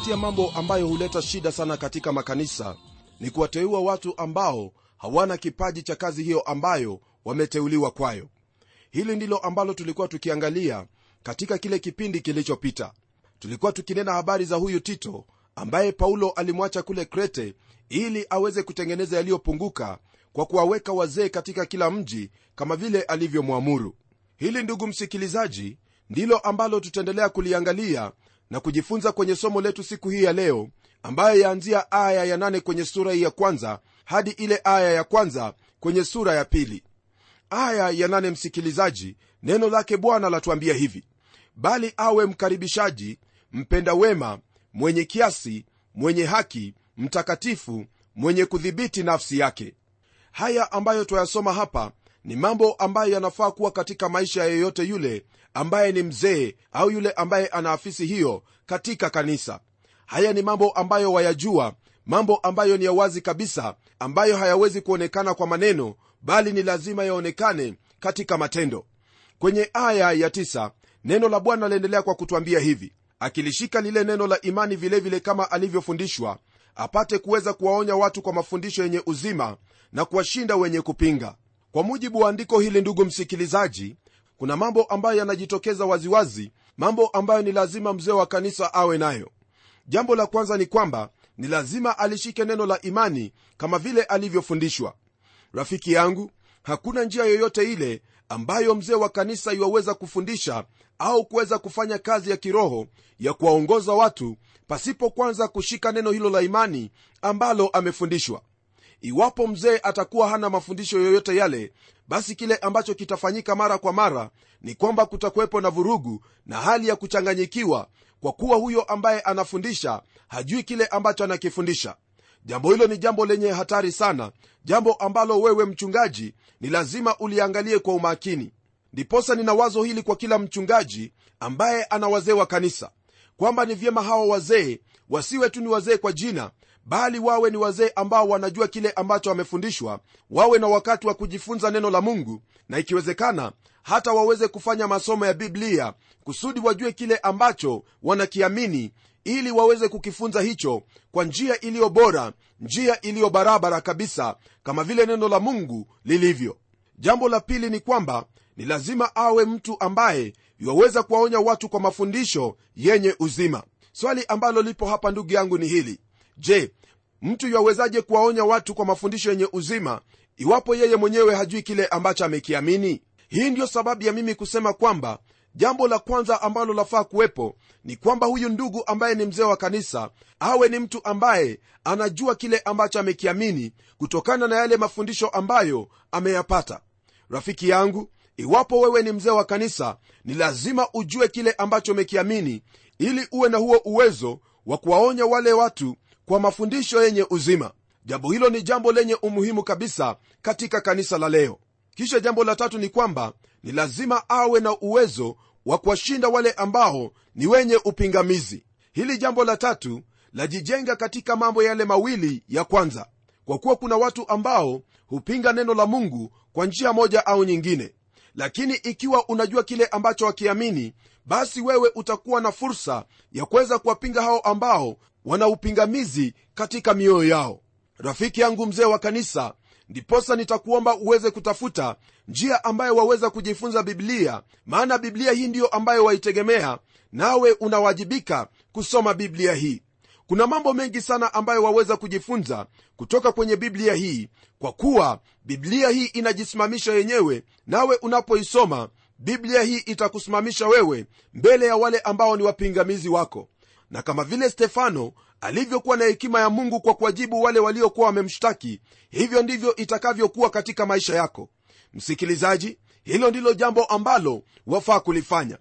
kati ya mambo ambayo huleta shida sana katika makanisa ni kuwateua watu ambao hawana kipaji cha kazi hiyo ambayo wameteuliwa kwayo. Hili ndilo ambalo tulikuwa tukiangalia katika kile kipindi kilichopita. Tulikuwa tukinena habari za huyu tito ambaye paulo alimwacha kule krete ili aweze kutengeneza yaliyopunguka kwa kuwaweka wazee katika kila mji kama vile alivyomwamuru. Hili ndugu msikilizaji ndilo ambalo tutaendelea kuliangalia na kujifunza kwenye somo letu siku hii ya leo ambayo yaanzia aya ya nane kwenye sura hii ya kwanza hadi ile aya ya kwanza kwenye sura ya pili. Aya ya nane msikilizaji neno lake bwana latuambia hivi bali awe mkaribishaji mpenda wema mwenye kiasi mwenye haki mtakatifu mwenye kudhibiti nafsi yake. Haya ambayo twayasoma hapa ni mambo ambayo yanafaa kuwa katika maisha yeyote yule ambaye ni mzee au yule ambaye ana afisi hiyo katika kanisa. Haya ni mambo ambayo wayajua mambo ambayo ni ya wazi kabisa ambayo hayawezi kuonekana kwa maneno bali ni lazima yaonekane katika matendo. Kwenye aya ya tisa, neno la bwana laendelea kwa kutwambia hivi. Akilishika lile neno la imani vilevile vile kama alivyofundishwa apate kuweza kuwaonya watu kwa mafundisho yenye uzima na kuwashinda wenye kupinga kwa mujibu wa andiko hili ndugu msikilizaji kuna mambo ambayo yanajitokeza waziwazi mambo ambayo ni lazima mzee wa kanisa awe nayo. Jambo la kwanza ni kwamba ni lazima alishike neno la imani kama vile alivyofundishwa. Rafiki yangu hakuna njia yoyote ile ambayo mzee wa kanisa iwaweza kufundisha au kuweza kufanya kazi ya kiroho ya kuwaongoza watu pasipo kwanza kushika neno hilo la imani ambalo amefundishwa iwapo mzee atakuwa hana mafundisho yoyote yale basi kile ambacho kitafanyika mara kwa mara ni kwamba kutakuwepo na vurugu na hali ya kuchanganyikiwa kwa kuwa huyo ambaye anafundisha hajui kile ambacho anakifundisha. Jambo hilo ni jambo lenye hatari sana. Jambo ambalo wewe mchungaji ni lazima uliangalie kwa umakini. Ndiposa nina wazo hili kwa kila mchungaji ambaye ana wazee wa kanisa kwamba ni vyema hawa wazee wasiwe tu ni wazee kwa jina bali wawe ni wazee ambao wanajua kile ambacho wamefundishwa wawe na wakati wa kujifunza neno la mungu na ikiwezekana hata waweze kufanya masomo ya biblia kusudi wajue kile ambacho wanakiamini ili waweze kukifunza hicho kwa njia iliyo bora njia iliyo barabara kabisa kama vile neno la mungu lilivyo. Jambo la pili ni kwamba ni lazima awe mtu ambaye iwaweza kuwaonya watu kwa mafundisho yenye uzima. Swali ambalo lipo hapa ndugu yangu ni hili je mtu yawezaje kuwaonya watu kwa mafundisho yenye uzima iwapo yeye mwenyewe hajui kile ambacho amekiamini? Hii ndiyo sababu ya mimi kusema kwamba jambo la kwanza ambalo lafaa kuwepo ni kwamba huyu ndugu ambaye ni mzee wa kanisa awe ni mtu ambaye anajua kile ambacho amekiamini kutokana na yale mafundisho ambayo ameyapata. Rafiki yangu iwapo wewe ni mzee wa kanisa ni lazima ujue kile ambacho umekiamini ili uwe na huo uwezo wa kuwaonya wale watu kwa mafundisho yenye uzima. Jambo hilo ni jambo lenye umuhimu kabisa katika kanisa la leo. Kisha jambo la tatu ni kwamba ni lazima awe na uwezo wa kuwashinda wale ambao ni wenye upingamizi. Hili jambo la tatu lajijenga katika mambo yale mawili ya kwanza. Kwa kuwa kuna watu ambao hupinga neno la mungu kwa njia moja au nyingine. Lakini ikiwa unajua kile ambacho wakiamini basi wewe utakuwa na fursa ya kuweza kuwapinga hao ambao wana upingamizi katika mioyo yao. Rafiki yangu mzee wa kanisa ndiposa nitakuomba uweze kutafuta njia ambayo waweza kujifunza biblia maana biblia hii ndiyo ambayo waitegemea nawe unawajibika kusoma biblia hii. Kuna mambo mengi sana ambayo waweza kujifunza kutoka kwenye biblia hii kwa kuwa biblia hii inajisimamisha yenyewe nawe unapoisoma biblia hii itakusimamisha wewe mbele ya wale ambao ni wapingamizi wako na kama vile stefano alivyokuwa na hekima ya mungu kwa kuwajibu wale waliokuwa wamemshtaki hivyo ndivyo itakavyokuwa katika maisha yako. Msikilizaji hilo ndilo jambo ambalo wafaa kulifanya.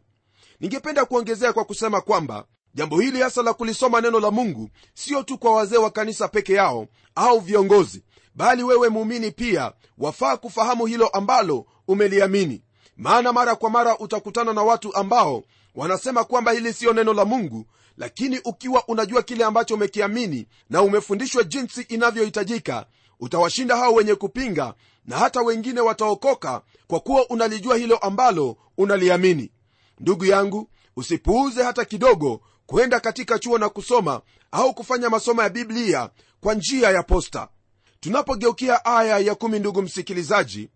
Ningependa kuongezea kwa kusema kwamba jambo hili hasa la kulisoma neno la mungu sio tu kwa wazee wa kanisa peke yao au viongozi bali wewe muumini pia wafaa kufahamu hilo ambalo umeliamini. Maana mara kwa mara utakutana na watu ambao wanasema kwamba hili siyo neno la mungu lakini ukiwa unajua kile ambacho umekiamini na umefundishwa jinsi inavyohitajika utawashinda hao wenye kupinga na hata wengine wataokoka kwa kuwa unalijua hilo ambalo unaliamini. Ndugu yangu usipuuze hata kidogo kwenda katika chuo na kusoma au kufanya masomo ya biblia kwa njia ya posta. Tunapogeukia aya ya kumi ndugu msikilizaji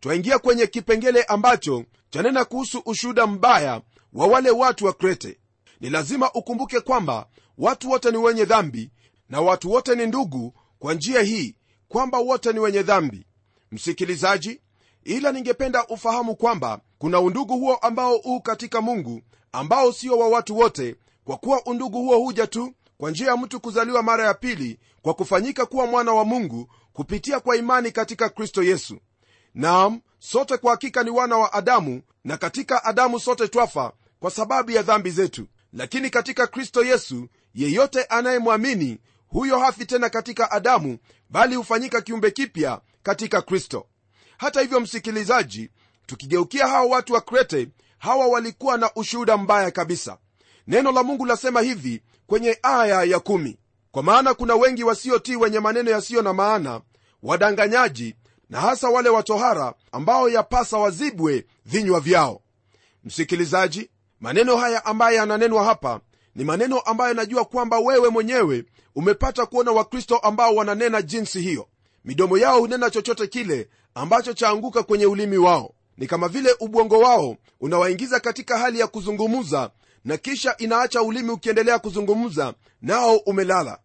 twaingia kwenye kipengele ambacho chanena kuhusu ushuhuda mbaya wa wale watu wa krete ni lazima ukumbuke kwamba watu wote ni wenye dhambi na watu wote ni ndugu kwa njia hii kwamba wote ni wenye dhambi. Msikilizaji ila ningependa ufahamu kwamba kuna undugu huo ambao huu katika mungu ambao sio wa watu wote kwa kuwa undugu huo huja tu kwa njia ya mtu kuzaliwa mara ya pili kwa kufanyika kuwa mwana wa mungu kupitia kwa imani katika kristo yesu. Naam sote kwa hakika ni wana wa adamu na katika adamu sote twafa kwa sababu ya dhambi zetu lakini katika kristo yesu yeyote anayemwamini huyo hafi tena katika adamu bali hufanyika kiumbe kipya katika kristo. Hata hivyo msikilizaji tukigeukia hawa watu wa krete hawa walikuwa na ushuhuda mbaya kabisa. Neno la mungu lasema hivi kwenye aya ya kumi. Kwa maana kuna wengi wasiotii wenye maneno yasiyo na maana wadanganyaji na hasa wale watohara ambao yapasa wazibwe vinywa vyao. Msikilizaji maneno haya ambaye yananenwa hapa ni maneno ambayo najua kwamba wewe mwenyewe umepata kuona wakristo ambao wananena jinsi hiyo. Midomo yao hunena chochote kile ambacho chaanguka kwenye ulimi wao. Ni kama vile ubongo wao unawaingiza katika hali ya kuzungumza na kisha inaacha ulimi ukiendelea kuzungumza nao umelala.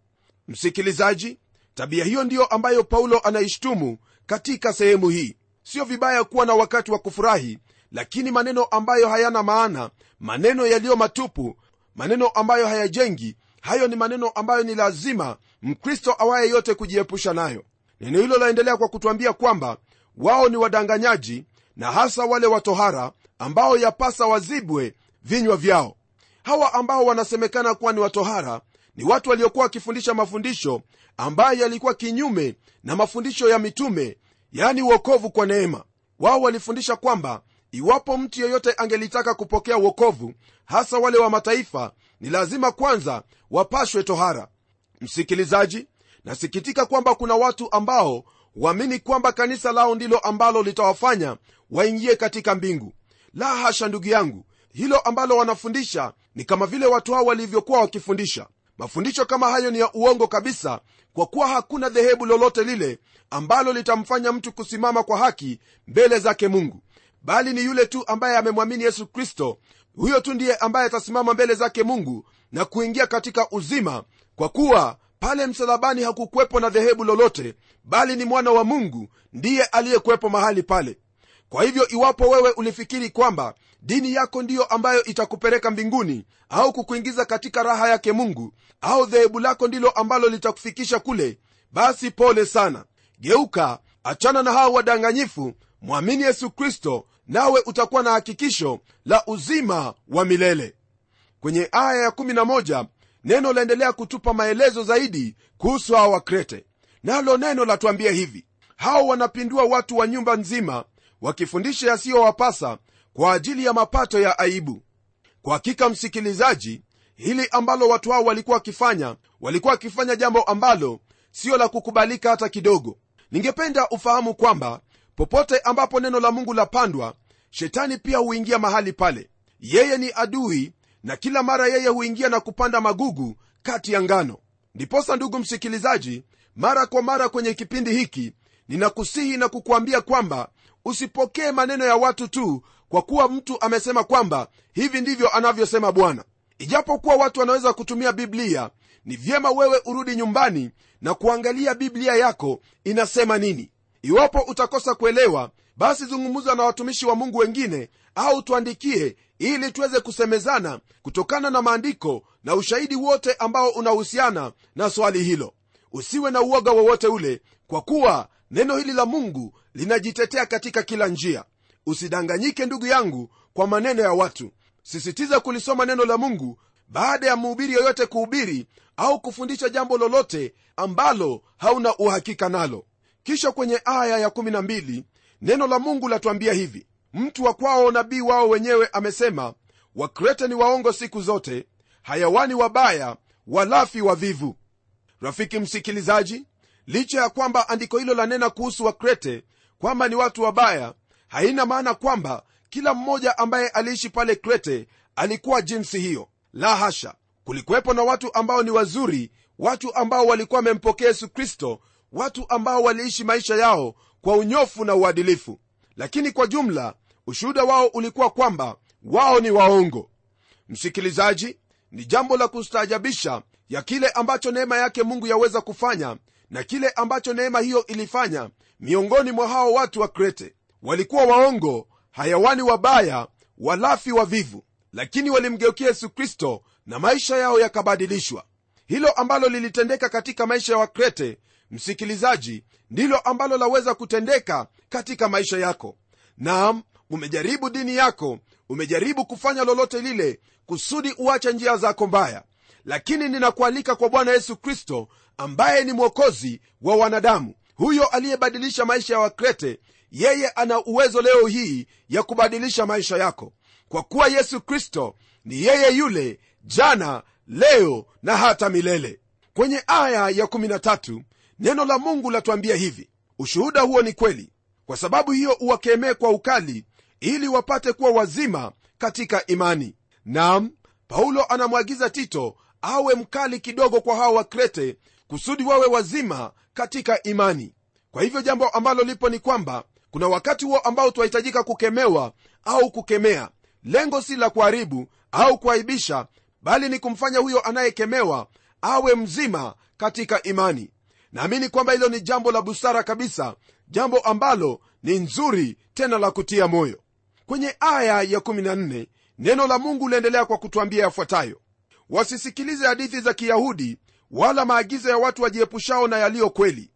Msikilizaji tabia hiyo ndiyo ambayo paulo anaishtumu katika sehemu hii. Sio vibaya kuwa na wakati wa kufurahi lakini maneno ambayo hayana maana maneno yaliyo matupu maneno ambayo hayajengi hayo ni maneno ambayo ni lazima mkristo awaye yote kujiepusha nayo. Neno hilo laendelea kwa kutwambia kwamba wao ni wadanganyaji na hasa wale watohara ambao yapasa wazibwe vinywa vyao. Hawa ambao wanasemekana kuwa ni watohara ni watu waliokuwa wakifundisha mafundisho ambayo yalikuwa kinyume na mafundisho ya mitume yani uokovu kwa neema. Wao walifundisha kwamba iwapo mtu yeyote angelitaka kupokea uokovu hasa wale wa mataifa ni lazima kwanza wapashwe tohara. Msikilizaji nasikitika kwamba kuna watu ambao huamini kwamba kanisa lao ndilo ambalo litawafanya waingie katika mbingu. La hasha ndugu yangu hilo ambalo wanafundisha ni kama vile watu hao walivyokuwa wakifundisha. Mafundisho kama hayo ni ya uongo kabisa kwa kuwa hakuna dhehebu lolote lile ambalo litamfanya mtu kusimama kwa haki mbele zake mungu bali ni yule tu ambaye amemwamini yesu kristo. Huyo tu ndiye ambaye atasimama mbele zake mungu na kuingia katika uzima kwa kuwa pale msalabani hakukuwepo na dhehebu lolote bali ni mwana wa mungu ndiye aliyekuwepo mahali pale. Kwa hivyo iwapo wewe ulifikiri kwamba dini yako ndiyo ambayo itakupeleka mbinguni au kukuingiza katika raha yake mungu au dhehebu lako ndilo ambalo litakufikisha kule basi pole sana. Geuka achana na hao wadanganyifu. Mwamini yesu kristo nawe utakuwa na hakikisho la uzima wa milele. Kwenye aya ya11 neno laendelea kutupa maelezo zaidi kuhusu hawa wakrete. Nalo neno latuambia hivi hao wanapindua watu wa nyumba nzima wakifundisha yasiyowapasa kwa ajili ya mapato ya aibu. Kwa hakika msikilizaji hili ambalo watu hao walikuwa wakifanya walikuwa wakifanya jambo ambalo sio la kukubalika hata kidogo. Ningependa ufahamu kwamba popote ambapo neno la mungu lapandwa shetani pia huingia mahali pale. Yeye ni adui na kila mara yeye huingia na kupanda magugu kati ya ngano. Ndiposa ndugu msikilizaji mara kwa mara kwenye kipindi hiki ninakusihi na kukuambia kwamba usipokee maneno ya watu tu kwa kuwa mtu amesema kwamba hivi ndivyo anavyosema bwana. Ijapokuwa watu wanaweza kutumia biblia ni vyema wewe urudi nyumbani na kuangalia biblia yako inasema nini iwapo utakosa kuelewa basi zungumza na watumishi wa mungu wengine au tuandikie ili tuweze kusemezana kutokana na maandiko na ushahidi wote ambao unahusiana na swali hilo. Usiwe na uoga wowote ule kwa kuwa neno hili la mungu linajitetea katika kila njia. Usidanganyike ndugu yangu kwa maneno ya watu. Sisitiza kulisoma neno la mungu baada ya mhubiri yoyote kuhubiri au kufundisha jambo lolote ambalo hauna uhakika nalo kisha kwenye aya ya12 neno la mungu latuambia hivi. Mtu wa kwao nabii wao wenyewe amesema wakrete ni waongo siku zote hayawani wabaya walafi wavivu. Rafiki msikilizaji licha ya kwamba andiko hilo lanena kuhusu wakrete kwamba ni watu wabaya haina maana kwamba kila mmoja ambaye aliishi pale krete alikuwa jinsi hiyo. La hasha! Kulikuwepo na watu ambao ni wazuri watu ambao walikuwa wamempokea yesu kristo watu ambao waliishi maisha yao kwa unyofu na uadilifu. Lakini kwa jumla ushuhuda wao ulikuwa kwamba wao ni waongo. Msikilizaji ni jambo la kustaajabisha ya kile ambacho neema yake mungu yaweza kufanya na kile ambacho neema hiyo ilifanya miongoni mwa hao watu wa krete. Walikuwa waongo hayawani wabaya walafi wavivu. Lakini walimgeukia yesu kristo na maisha yao yakabadilishwa. Hilo ambalo lilitendeka katika maisha ya wakrete msikilizaji ndilo ambalo laweza kutendeka katika maisha yako. Naam umejaribu dini yako umejaribu kufanya lolote lile kusudi uache njia zako mbaya. Lakini ninakualika kwa bwana yesu kristo ambaye ni mwokozi wa wanadamu. Huyo aliyebadilisha maisha ya wakrete yeye ana uwezo leo hii ya kubadilisha maisha yako. Kwa kuwa yesu kristo ni yeye yule jana leo na hata milele. Kwenye aya ya 13 neno la mungu latuambia hivi ushuhuda huo ni kweli. Kwa sababu hiyo uwakemee kwa ukali ili wapate kuwa wazima katika imani. Nam paulo anamwagiza tito awe mkali kidogo kwa hawa wakrete kusudi wawe wazima katika imani. Kwa hivyo jambo ambalo lipo ni kwamba kuna wakati huo ambao twahitajika kukemewa au kukemea. Lengo si la kuharibu au kuaibisha bali ni kumfanya huyo anayekemewa awe mzima katika imani naamini kwamba hilo ni jambo la busara kabisa jambo ambalo ni nzuri tena la kutia moyo. Kwenye aya ya 14 neno la mungu liendelea kwa kutwambia yafuatayo. Wasisikilize hadithi za kiyahudi wala maagizo ya watu wajiepushao na yaliyo kweli.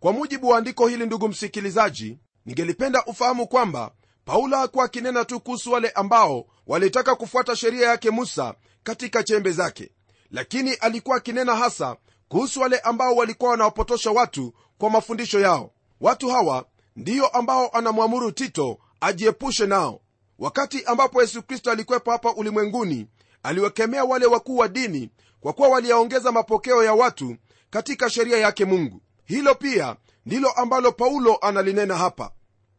Kwa mujibu wa andiko hili ndugu msikilizaji ningelipenda ufahamu kwamba paulo hakuwa akinena tu kuhusu wale ambao walitaka kufuata sheria yake musa katika chembe zake. Lakini alikuwa akinena hasa kuhusu wale ambao walikuwa wanawapotosha watu kwa mafundisho yao. Watu hawa ndiyo ambao anamwamuru tito ajiepushe nao. Wakati ambapo yesu kristo alikuwepo hapa ulimwenguni aliwakemea wale wakuu wa dini kwa kuwa waliyaongeza mapokeo ya watu katika sheria yake mungu. Hilo pia ndilo ambalo paulo analinena hapa.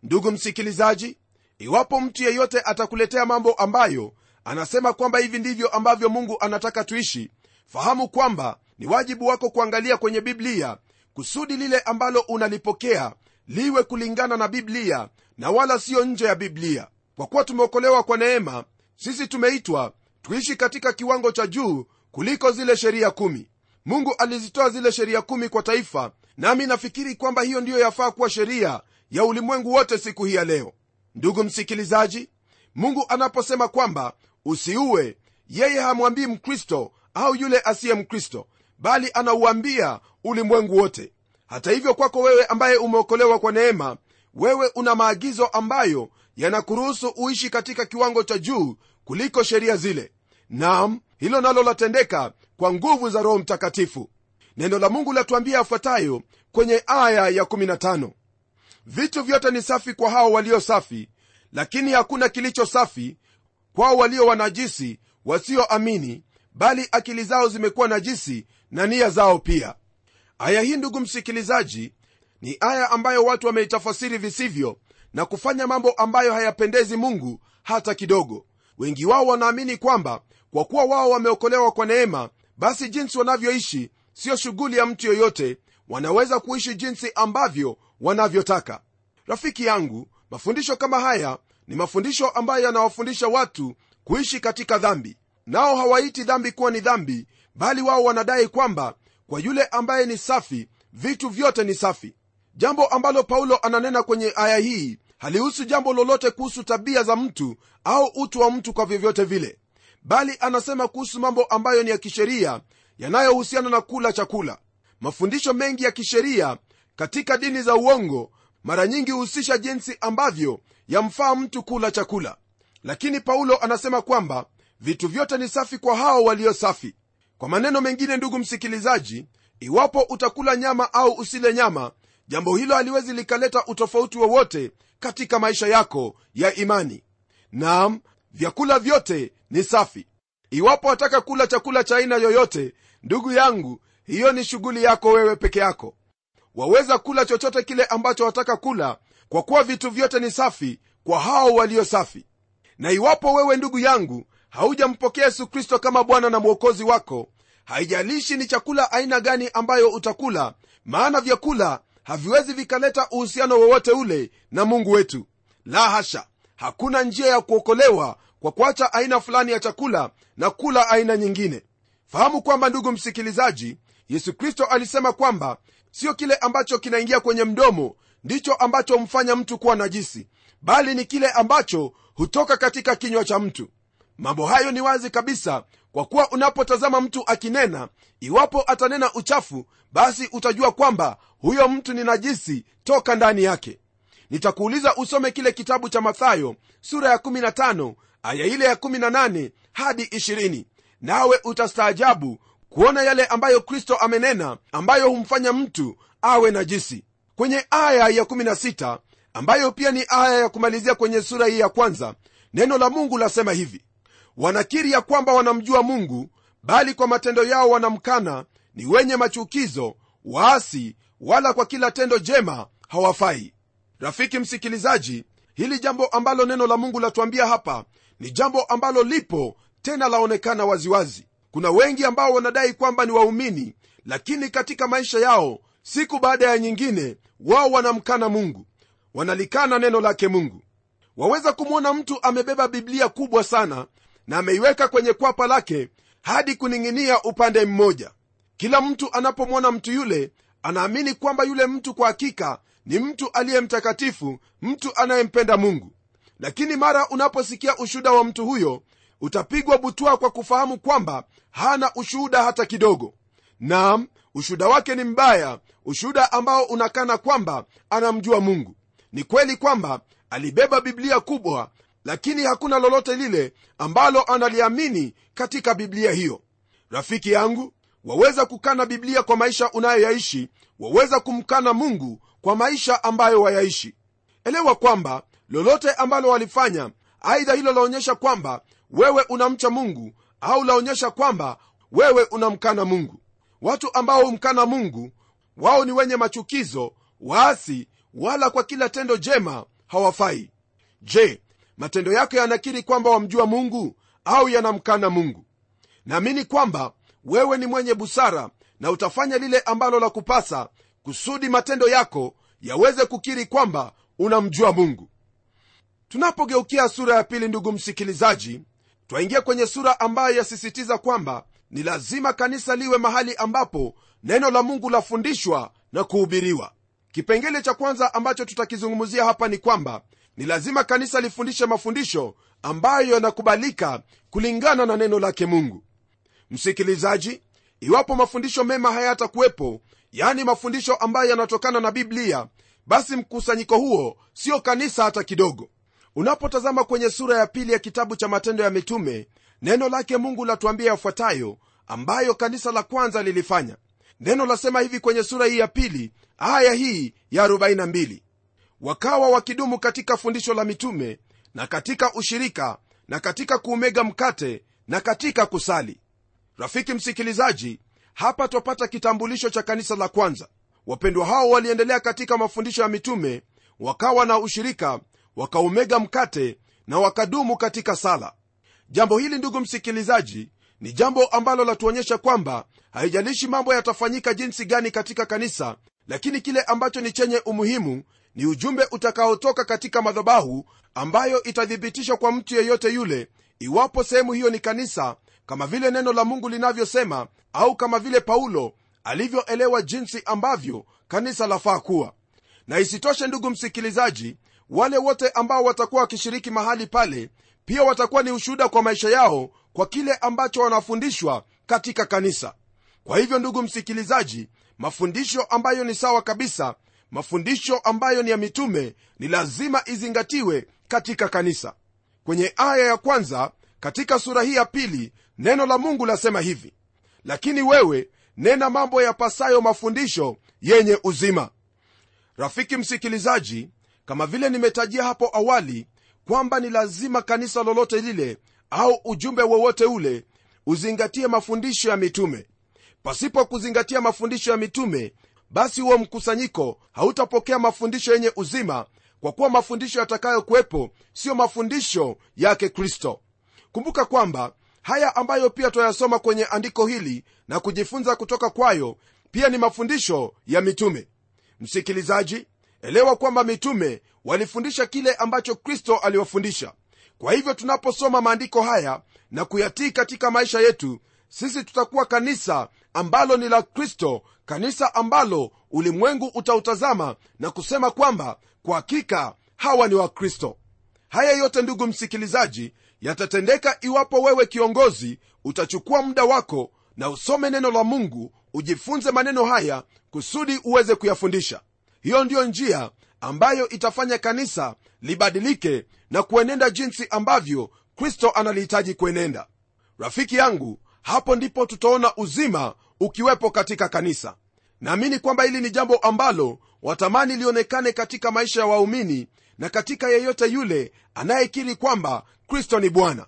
Ndugu msikilizaji iwapo mtu yeyote atakuletea mambo ambayo anasema kwamba hivi ndivyo ambavyo mungu anataka tuishi fahamu kwamba ni wajibu wako kuangalia kwenye biblia kusudi lile ambalo unalipokea liwe kulingana na biblia na wala siyo nje ya biblia. Kwa kuwa tumeokolewa kwa neema sisi tumeitwa tuishi katika kiwango cha juu kuliko zile sheria kumi. Mungu alizitoa zile sheria kumi kwa taifa nami nafikiri kwamba hiyo ndiyo yafaa kuwa sheria ya ulimwengu wote siku hii ya leo. Ndugu msikilizaji mungu anaposema kwamba usiue yeye hamwambii mkristo au yule asiye mkristo bali anauambia ulimwengu wote. Hata hivyo kwako wewe ambaye umeokolewa kwa neema wewe una maagizo ambayo yanakuruhusu uishi katika kiwango cha juu kuliko sheria zile. Nam hilo nalo latendeka kwa nguvu za roho mtakatifu. Neno la mungu latuambia afuatayo kwenye aya ya 15 vitu vyote ni safi kwa hao walio safi lakini hakuna kilicho safi kwao walio wanajisi wasioamini bali akili zao zimekuwa najisi na nia zao pia. Aya hii ndugu msikilizaji ni aya ambayo watu wameitafasiri visivyo na kufanya mambo ambayo hayapendezi mungu hata kidogo. Wengi wao wanaamini kwamba kwa kuwa wao wameokolewa kwa neema basi jinsi wanavyoishi siyo shughuli ya mtu yoyote. Wanaweza kuishi jinsi ambavyo wanavyotaka. Rafiki yangu mafundisho kama haya ni mafundisho ambayo yanawafundisha watu kuishi katika dhambi. Nao hawaiti dhambi kuwa ni dhambi bali wao wanadai kwamba kwa yule ambaye ni safi vitu vyote ni safi. Jambo ambalo paulo ananena kwenye aya hii halihusu jambo lolote kuhusu tabia za mtu au utu wa mtu kwa vyovyote vile. Bali anasema kuhusu mambo ambayo ni ya kisheria yanayohusiana na kula chakula. Mafundisho mengi ya kisheria katika dini za uongo mara nyingi huhusisha jinsi ambavyo yamfaa mtu kula chakula. Lakini paulo anasema kwamba vitu vyote ni safi kwa hao walio safi kwa maneno mengine ndugu msikilizaji iwapo utakula nyama au usile nyama jambo hilo haliwezi likaleta utofauti wowote katika maisha yako ya imani. Nam vyakula vyote ni safi. Iwapo wataka kula chakula cha aina yoyote ndugu yangu hiyo ni shughuli yako wewe peke yako. Waweza kula chochote kile ambacho wataka kula kwa kuwa vitu vyote ni safi kwa hao walio safi. Na iwapo wewe ndugu yangu haujampokea yesu kristo kama bwana na mwokozi wako haijalishi ni chakula aina gani ambayo utakula maana vyakula haviwezi vikaleta uhusiano wowote ule na mungu wetu. La hasha hakuna njia ya kuokolewa kwa kuacha aina fulani ya chakula na kula aina nyingine. Fahamu kwamba ndugu msikilizaji yesu kristo alisema kwamba sio kile ambacho kinaingia kwenye mdomo ndicho ambacho humfanya mtu kuwa najisi bali ni kile ambacho hutoka katika kinywa cha mtu mambo hayo ni wazi kabisa kwa kuwa unapotazama mtu akinena iwapo atanena uchafu basi utajua kwamba huyo mtu ni najisi toka ndani yake. Nitakuuliza usome kile kitabu cha mathayo sura ya 15 aya ile ya 18 hadi 20 nawe utastaajabu kuona yale ambayo kristo amenena ambayo humfanya mtu awe najisi. Kwenye aya ya 16 ambayo pia ni aya ya kumalizia kwenye sura hii ya kwanza neno la mungu lasema hivi wanakiri ya kwamba wanamjua mungu bali kwa matendo yao wanamkana ni wenye machukizo waasi wala kwa kila tendo jema hawafai. Rafiki msikilizaji hili jambo ambalo neno la mungu latuambia hapa ni jambo ambalo lipo tena laonekana waziwazi. Kuna wengi ambao wanadai kwamba ni waumini lakini katika maisha yao siku baada ya nyingine wao wanamkana mungu. Wanalikana neno lake mungu. Waweza kumwona mtu amebeba biblia kubwa sana na ameiweka kwenye kwapa lake hadi kuning'inia upande mmoja. Kila mtu anapomwona mtu yule anaamini kwamba yule mtu kwa hakika ni mtu aliye mtakatifu mtu anayempenda mungu. Lakini mara unaposikia ushuhuda wa mtu huyo utapigwa butwa kwa kufahamu kwamba hana ushuhuda hata kidogo. Nam ushuhuda wake ni mbaya ushuhuda ambao unakana kwamba anamjua mungu. Ni kweli kwamba alibeba biblia kubwa lakini hakuna lolote lile ambalo analiamini katika biblia hiyo. Rafiki yangu waweza kukana biblia kwa maisha unayoyaishi waweza kumkana mungu kwa maisha ambayo wayaishi. Elewa kwamba lolote ambalo walifanya aidha hilo laonyesha kwamba wewe unamcha mungu au laonyesha kwamba wewe unamkana mungu. Watu ambao humkana mungu wao ni wenye machukizo waasi wala kwa kila tendo jema hawafai. Je matendo yako yanakiri kwamba wamjua mungu au yanamkana mungu. Naamini kwamba wewe ni mwenye busara na utafanya lile ambalo la kupasa kusudi matendo yako yaweze kukiri kwamba unamjua mungu. Tunapogeukia sura ya pili ndugu msikilizaji twaingia kwenye sura ambayo yasisitiza kwamba ni lazima kanisa liwe mahali ambapo neno la mungu lafundishwa na kuhubiriwa. Kipengele cha kwanza ambacho tutakizungumzia hapa ni kwamba ni lazima kanisa lifundishe mafundisho ambayo yanakubalika kulingana na neno lake mungu. Msikilizaji iwapo mafundisho mema hayatakuwepo yani mafundisho ambayo yanatokana na biblia basi mkusanyiko huo sio kanisa hata kidogo. Unapotazama kwenye sura ya pili ya kitabu cha matendo ya mitume neno lake mungu latuambia yafuatayo ambayo kanisa la kwanza lilifanya. Neno lasema hivi kwenye sura hii ya pili aya hii ya 42 wakawa wakidumu katika fundisho la mitume na katika ushirika na katika kuumega mkate na katika kusali. Rafiki msikilizaji hapa twapata kitambulisho cha kanisa la kwanza. Wapendwa hao waliendelea katika mafundisho ya mitume wakawa na ushirika wakaumega mkate na wakadumu katika sala. Jambo hili ndugu msikilizaji ni jambo ambalo latuonyesha kwamba haijalishi mambo yatafanyika jinsi gani katika kanisa lakini kile ambacho ni chenye umuhimu ni ujumbe utakaotoka katika madhabahu ambayo itathibitishwa kwa mtu yeyote yule iwapo sehemu hiyo ni kanisa kama vile neno la mungu linavyosema au kama vile paulo alivyoelewa jinsi ambavyo kanisa lafaa kuwa. Na isitoshe ndugu msikilizaji wale wote ambao watakuwa wakishiriki mahali pale pia watakuwa ni ushuhuda kwa maisha yao kwa kile ambacho wanafundishwa katika kanisa. Kwa hivyo ndugu msikilizaji mafundisho ambayo ni sawa kabisa mafundisho ambayo ni ya mitume ni lazima izingatiwe katika kanisa. Kwenye aya ya kwanza katika sura hii ya pili neno la mungu lasema hivi lakini wewe nena mambo yapasayo mafundisho yenye uzima. Rafiki msikilizaji kama vile nimetajia hapo awali kwamba ni lazima kanisa lolote lile au ujumbe wowote ule uzingatie mafundisho ya mitume. Pasipo kuzingatia mafundisho ya mitume basi huo mkusanyiko hautapokea mafundisho yenye uzima kwa kuwa mafundisho yatakayokuwepo siyo mafundisho yake kristo. Kumbuka kwamba haya ambayo pia twayasoma kwenye andiko hili na kujifunza kutoka kwayo pia ni mafundisho ya mitume. Msikilizaji elewa kwamba mitume walifundisha kile ambacho kristo aliwafundisha. Kwa hivyo tunaposoma maandiko haya na kuyatii katika maisha yetu sisi tutakuwa kanisa ambalo ni la kristo kanisa ambalo ulimwengu utautazama na kusema kwamba kwa hakika hawa ni wakristo. Haya yote ndugu msikilizaji yatatendeka iwapo wewe kiongozi utachukua muda wako na usome neno la mungu ujifunze maneno haya kusudi uweze kuyafundisha. Hiyo ndiyo njia ambayo itafanya kanisa libadilike na kuenenda jinsi ambavyo kristo analihitaji kuenenda. Rafiki yangu hapo ndipo tutaona uzima ukiwepo katika kanisa. Naamini kwamba hili ni jambo ambalo watamani lionekane katika maisha ya waumini na katika yeyote yule anayekiri kwamba kristo ni bwana.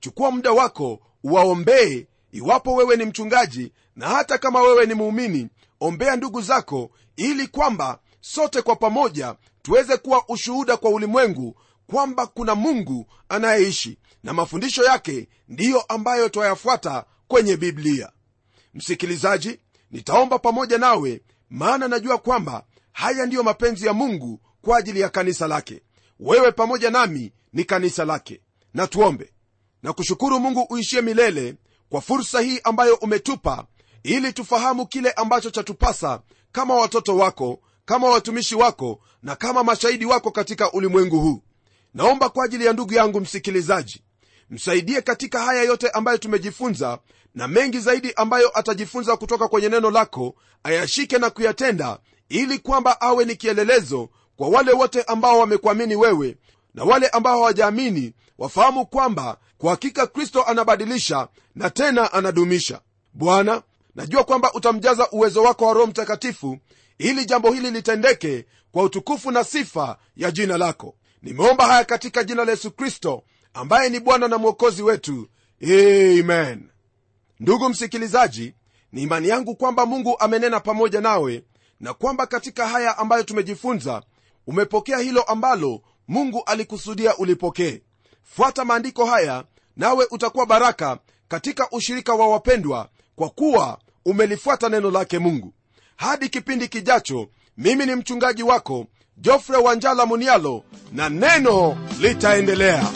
Chukua muda wako uwaombee iwapo wewe ni mchungaji na hata kama wewe ni muumini ombea ndugu zako ili kwamba sote kwa pamoja tuweze kuwa ushuhuda kwa ulimwengu kwamba kuna mungu anayeishi na mafundisho yake ndiyo ambayo twayafuata kwenye biblia. Msikilizaji nitaomba pamoja nawe maana najua kwamba haya ndiyo mapenzi ya mungu kwa ajili ya kanisa lake. Wewe pamoja nami ni kanisa lake. Na tuombe. Na kushukuru mungu uishie milele kwa fursa hii ambayo umetupa ili tufahamu kile ambacho chatupasa kama watoto wako kama watumishi wako na kama mashahidi wako katika ulimwengu huu. Naomba kwa ajili ya ndugu yangu msikilizaji msaidie katika haya yote ambayo tumejifunza na mengi zaidi ambayo atajifunza kutoka kwenye neno lako ayashike na kuyatenda ili kwamba awe ni kielelezo kwa wale wote ambao wamekuamini wewe na wale ambao hawajaamini wafahamu kwamba kwa hakika kristo anabadilisha na tena anadumisha. Bwana najua kwamba utamjaza uwezo wako wa roho mtakatifu ili jambo hili litendeke kwa utukufu na sifa ya jina lako. Nimeomba haya katika jina la yesu kristo ambaye ni bwana na mwokozi wetu. Amen. Ndugu msikilizaji ni imani yangu kwamba mungu amenena pamoja nawe na kwamba katika haya ambayo tumejifunza umepokea hilo ambalo mungu alikusudia ulipokee. Fuata maandiko haya nawe utakuwa baraka katika ushirika wa wapendwa kwa kuwa umelifuata neno lake mungu. Hadi kipindi kijacho mimi ni mchungaji wako jofre wanjala munialo na neno litaendelea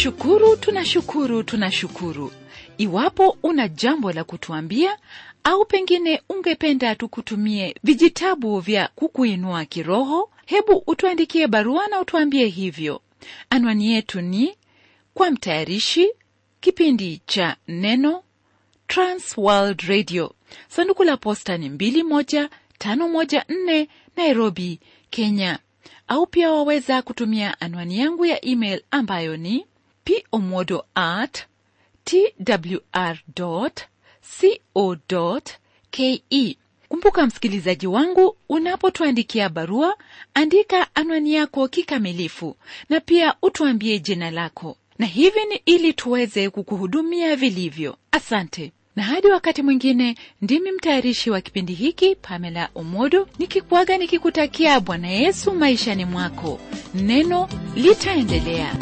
tunashukuru tunashukuru tunashukuru. Iwapo una jambo la kutuambia au pengine ungependa tukutumie vijitabu vya kukuinua kiroho hebu utuandikie barua na utuambie hivyo. Anwani yetu ni kwa mtayarishi kipindi cha neno transworld radio. Sanduku la posta ni 21514 nairobi kenya. Au pia waweza kutumia anwani yangu ya email ambayo ni pomodo at twr co ke kumbuka msikilizaji wangu unapotuandikia barua andika anwani yako kikamilifu na pia utuambie jina lako. Na hivi ni ili tuweze kukuhudumia vilivyo. Asante. Na hadi wakati mwingine ndimi mtayarishi wa kipindi hiki pamela Omodo nikikuaga nikikutakia bwana yesu maishani mwako. Neno litaendelea